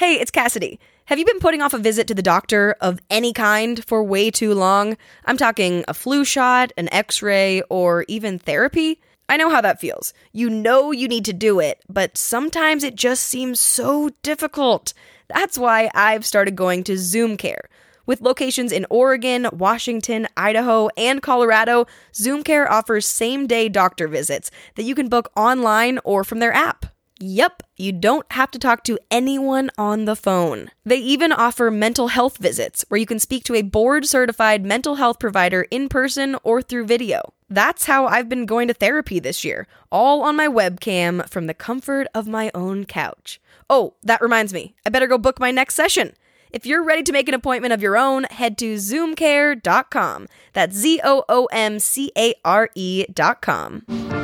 Hey, it's Cassidy. Have you been putting off a visit to the doctor of any kind for way too long? I'm talking a flu shot, an x ray, or even therapy. I know how that feels. You know you need to do it, but sometimes it just seems so difficult. That's why I've started going to Zoom Care. With locations in Oregon, Washington, Idaho, and Colorado, Zoom Care offers same day doctor visits that you can book online or from their app. Yep, you don't have to talk to anyone on the phone. They even offer mental health visits where you can speak to a board certified mental health provider in person or through video. That's how I've been going to therapy this year, all on my webcam from the comfort of my own couch. Oh, that reminds me, I better go book my next session. If you're ready to make an appointment of your own, head to zoomcare.com. That's Z O O M C A R E.com.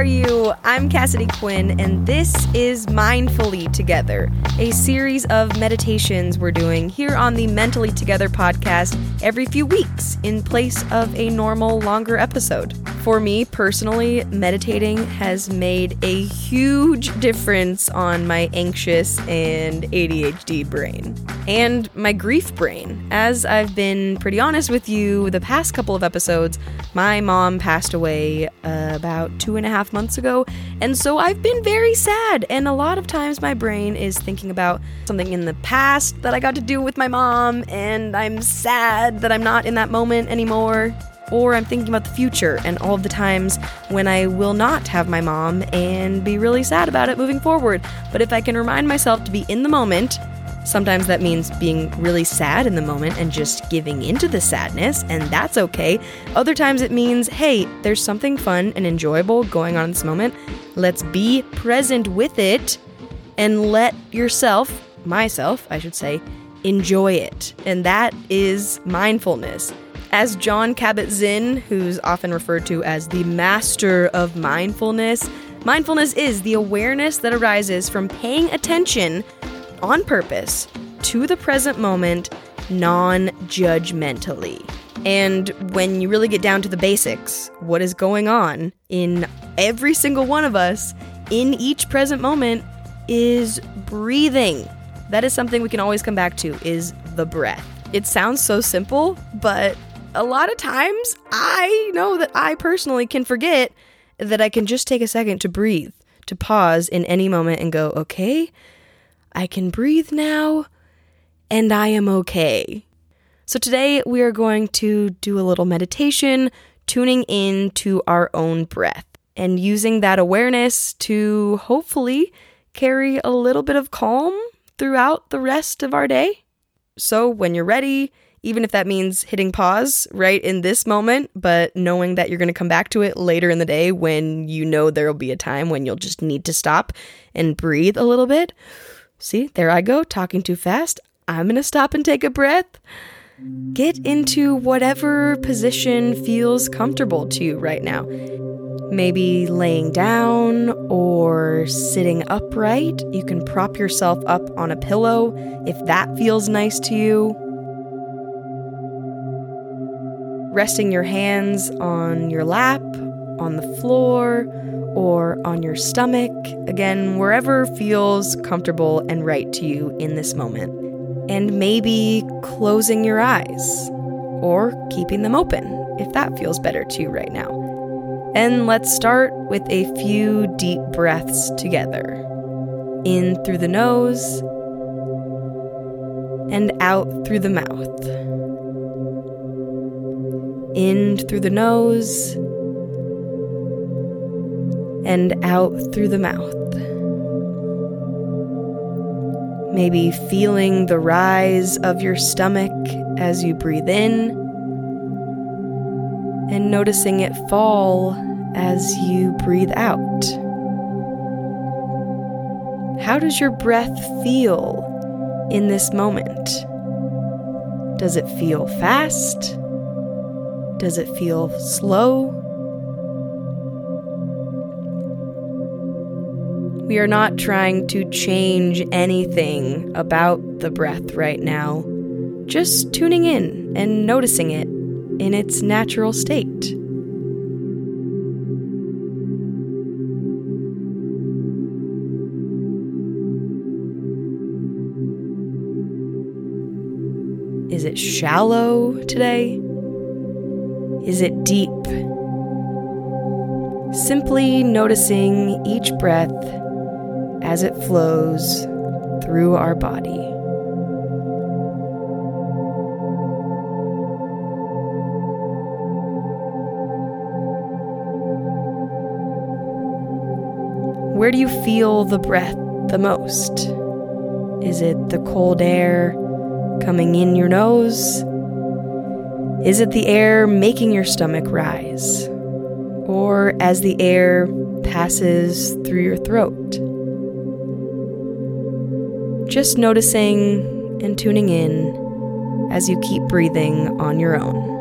are you? I'm Cassidy Quinn, and this is Mindfully Together, a series of meditations we're doing here on the Mentally Together podcast every few weeks in place of a normal, longer episode. For me personally, meditating has made a huge difference on my anxious and ADHD brain and my grief brain. As I've been pretty honest with you, the past couple of episodes, my mom passed away about two and a half months ago, and so I've been very sad. And a lot of times my brain is thinking about something in the past that I got to do with my mom, and I'm sad that I'm not in that moment anymore. Or I'm thinking about the future and all of the times when I will not have my mom and be really sad about it moving forward. But if I can remind myself to be in the moment, Sometimes that means being really sad in the moment and just giving into the sadness, and that's okay. Other times it means, hey, there's something fun and enjoyable going on in this moment. Let's be present with it and let yourself, myself, I should say, enjoy it. And that is mindfulness. As Jon Kabat-Zinn, who's often referred to as the master of mindfulness, mindfulness is the awareness that arises from paying attention on purpose to the present moment non judgmentally. And when you really get down to the basics, what is going on in every single one of us in each present moment is breathing. That is something we can always come back to is the breath. It sounds so simple, but a lot of times I know that I personally can forget that I can just take a second to breathe, to pause in any moment and go, okay, I can breathe now, and I am okay. So today we are going to do a little meditation, tuning in to our own breath and using that awareness to hopefully carry a little bit of calm throughout the rest of our day. So when you're ready, even if that means hitting pause right in this moment, but knowing that you're going to come back to it later in the day when you know there'll be a time when you'll just need to stop and breathe a little bit. See, there I go, talking too fast. I'm going to stop and take a breath. Get into whatever position feels comfortable to you right now. Maybe laying down or sitting upright. You can prop yourself up on a pillow if that feels nice to you. Resting your hands on your lap, on the floor, or on your stomach. Again, wherever feels comfortable and right to you in this moment. And maybe closing your eyes or keeping them open if that feels better to you right now. And let's start with a few deep breaths together. In through the nose and out through the mouth. In through the nose and out through the mouth. Maybe feeling the rise of your stomach as you breathe in, and noticing it fall as you breathe out. How does your breath feel in this moment? Does it feel fast? Does it feel slow? We are not trying to change anything about the breath right now, just tuning in and noticing it in its natural state. Is it shallow today? Is it deep? Simply noticing each breath as it flows through our body. Where do you feel the breath the most? Is it the cold air coming in your nose? Is it the air making your stomach rise? Or as the air passes through your throat? Just noticing and tuning in as you keep breathing on your own.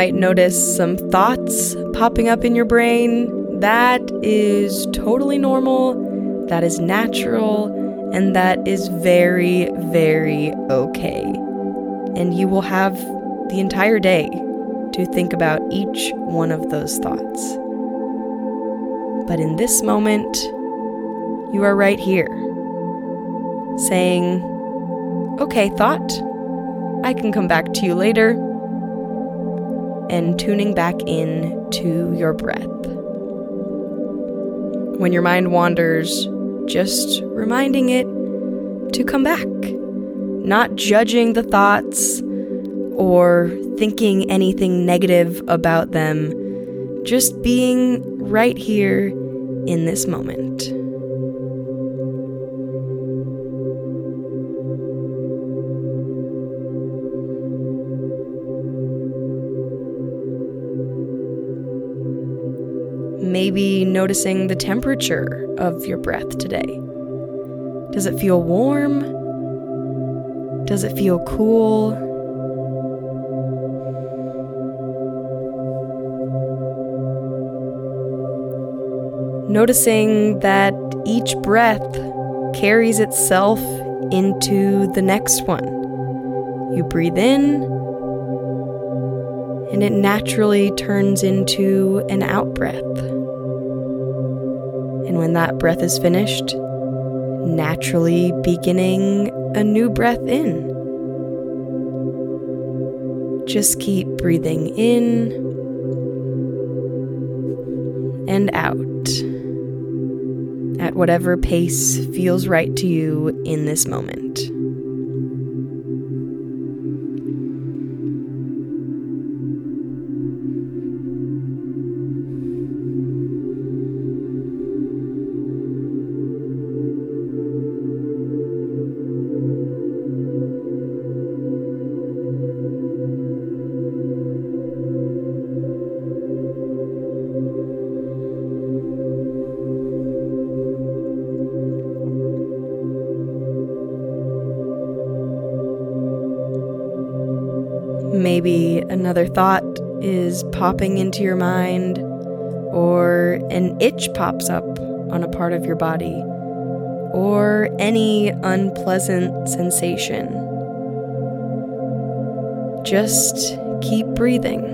Might notice some thoughts popping up in your brain. That is totally normal, that is natural, and that is very, very okay. And you will have the entire day to think about each one of those thoughts. But in this moment, you are right here, saying, Okay, thought, I can come back to you later and tuning back in to your breath. When your mind wanders, just reminding it to come back, not judging the thoughts or thinking anything negative about them, just being right here in this moment. Maybe noticing the temperature of your breath today. Does it feel warm? Does it feel cool? Noticing that each breath carries itself into the next one. You breathe in, and it naturally turns into an out breath. When that breath is finished, naturally beginning a new breath in. Just keep breathing in and out at whatever pace feels right to you in this moment. Maybe another thought is popping into your mind, or an itch pops up on a part of your body, or any unpleasant sensation. Just keep breathing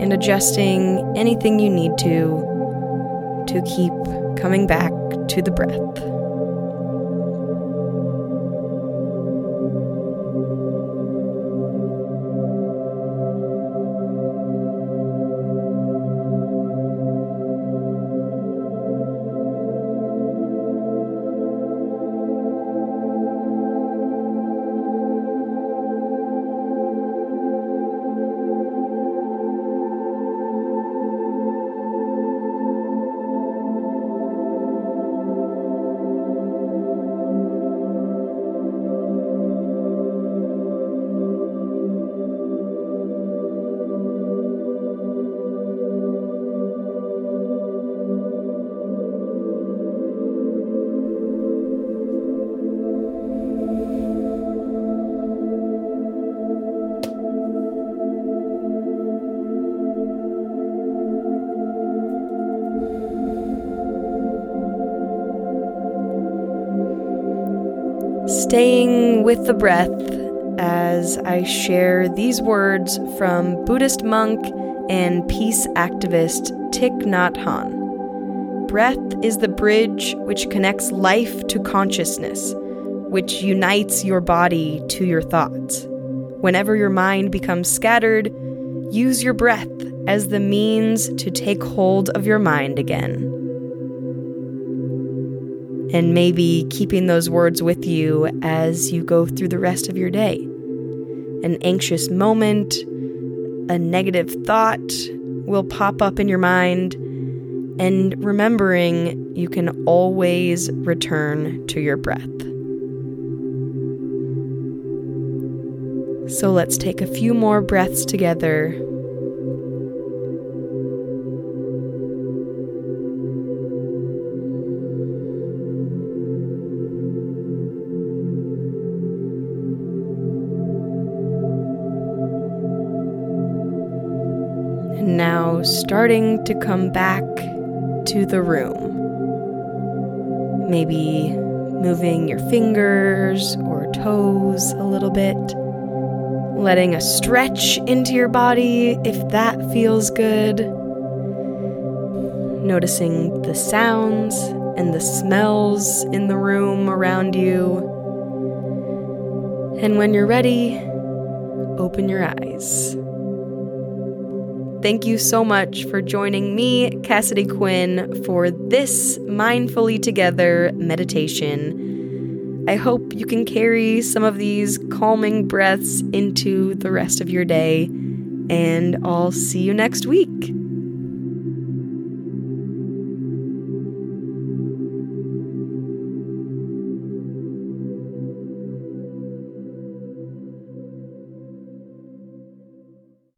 and adjusting anything you need to to keep coming back to the breath. With the breath as I share these words from Buddhist monk and peace activist Thich Nhat Hanh. Breath is the bridge which connects life to consciousness, which unites your body to your thoughts. Whenever your mind becomes scattered, use your breath as the means to take hold of your mind again. And maybe keeping those words with you as you go through the rest of your day. An anxious moment, a negative thought will pop up in your mind, and remembering you can always return to your breath. So let's take a few more breaths together. Starting to come back to the room. Maybe moving your fingers or toes a little bit letting a stretch into your body if that feels good. Noticing the sounds and the smells in the room around you. And when you're ready, open your eyes. Thank you so much for joining me, Cassidy Quinn, for this Mindfully Together meditation. I hope you can carry some of these calming breaths into the rest of your day, and I'll see you next week.